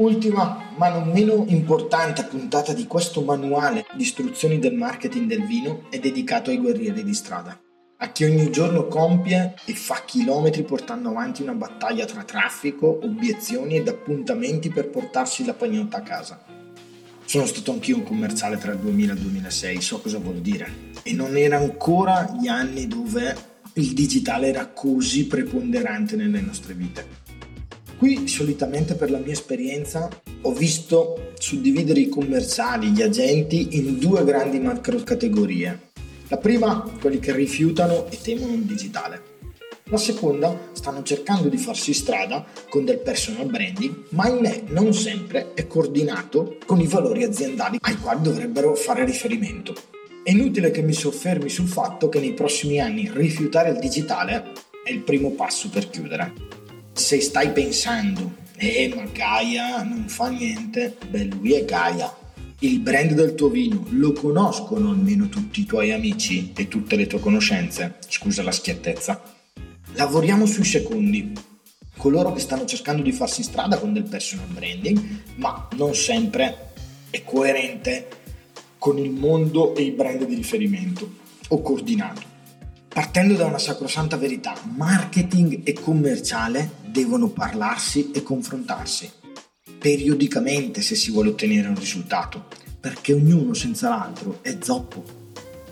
Ultima, ma non meno importante puntata di questo manuale di istruzioni del marketing del vino è dedicato ai guerrieri di strada. A chi ogni giorno compie e fa chilometri portando avanti una battaglia tra traffico, obiezioni ed appuntamenti per portarsi la pagnotta a casa. Sono stato anch'io un commerciale tra il 2000 e il 2006, so cosa vuol dire. E non era ancora gli anni dove il digitale era così preponderante nelle nostre vite. Qui solitamente per la mia esperienza ho visto suddividere i commerciali, gli agenti in due grandi macro categorie. La prima, quelli che rifiutano e temono il digitale. La seconda, stanno cercando di farsi strada con del personal branding, ma ahimè non sempre è coordinato con i valori aziendali ai quali dovrebbero fare riferimento. È inutile che mi soffermi sul fatto che nei prossimi anni rifiutare il digitale è il primo passo per chiudere se stai pensando, eh ma Gaia non fa niente, beh lui è Gaia. Il brand del tuo vino lo conoscono almeno tutti i tuoi amici e tutte le tue conoscenze? Scusa la schiattezza. Lavoriamo sui secondi. Coloro che stanno cercando di farsi strada con del personal branding, ma non sempre è coerente con il mondo e i brand di riferimento o coordinato. Partendo da una sacrosanta verità, marketing e commerciale devono parlarsi e confrontarsi periodicamente se si vuole ottenere un risultato, perché ognuno senza l'altro è zoppo.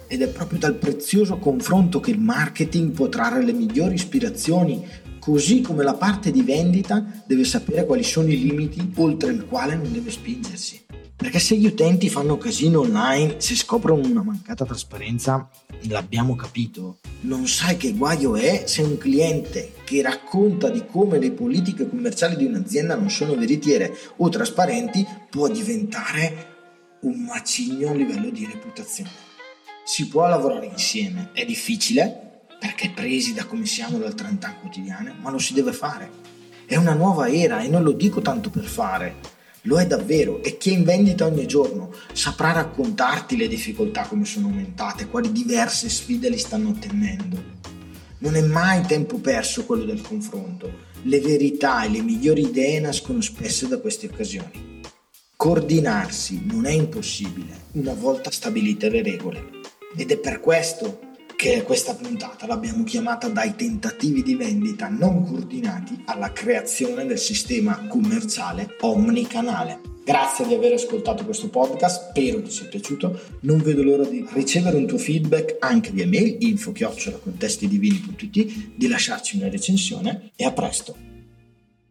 Ed è proprio dal prezioso confronto che il marketing può trarre le migliori ispirazioni, così come la parte di vendita deve sapere quali sono i limiti oltre il quale non deve spingersi. Perché se gli utenti fanno casino online, se scoprono una mancata trasparenza, l'abbiamo capito. Non sai che guaio è se un cliente che racconta di come le politiche commerciali di un'azienda non sono veritiere o trasparenti può diventare un macigno a livello di reputazione. Si può lavorare insieme, è difficile perché presi da come siamo dal 30 quotidiane, ma lo si deve fare. È una nuova era e non lo dico tanto per fare lo è davvero e chi è in vendita ogni giorno saprà raccontarti le difficoltà come sono aumentate, quali diverse sfide li stanno ottenendo. Non è mai tempo perso quello del confronto. Le verità e le migliori idee nascono spesso da queste occasioni. Coordinarsi non è impossibile una volta stabilite le regole. Ed è per questo che questa puntata l'abbiamo chiamata dai tentativi di vendita non coordinati alla creazione del sistema commerciale omnicanale. Grazie di aver ascoltato questo podcast, spero ti sia piaciuto. Non vedo l'ora di ricevere un tuo feedback anche via mail info-contestidivini.it, di lasciarci una recensione e a presto.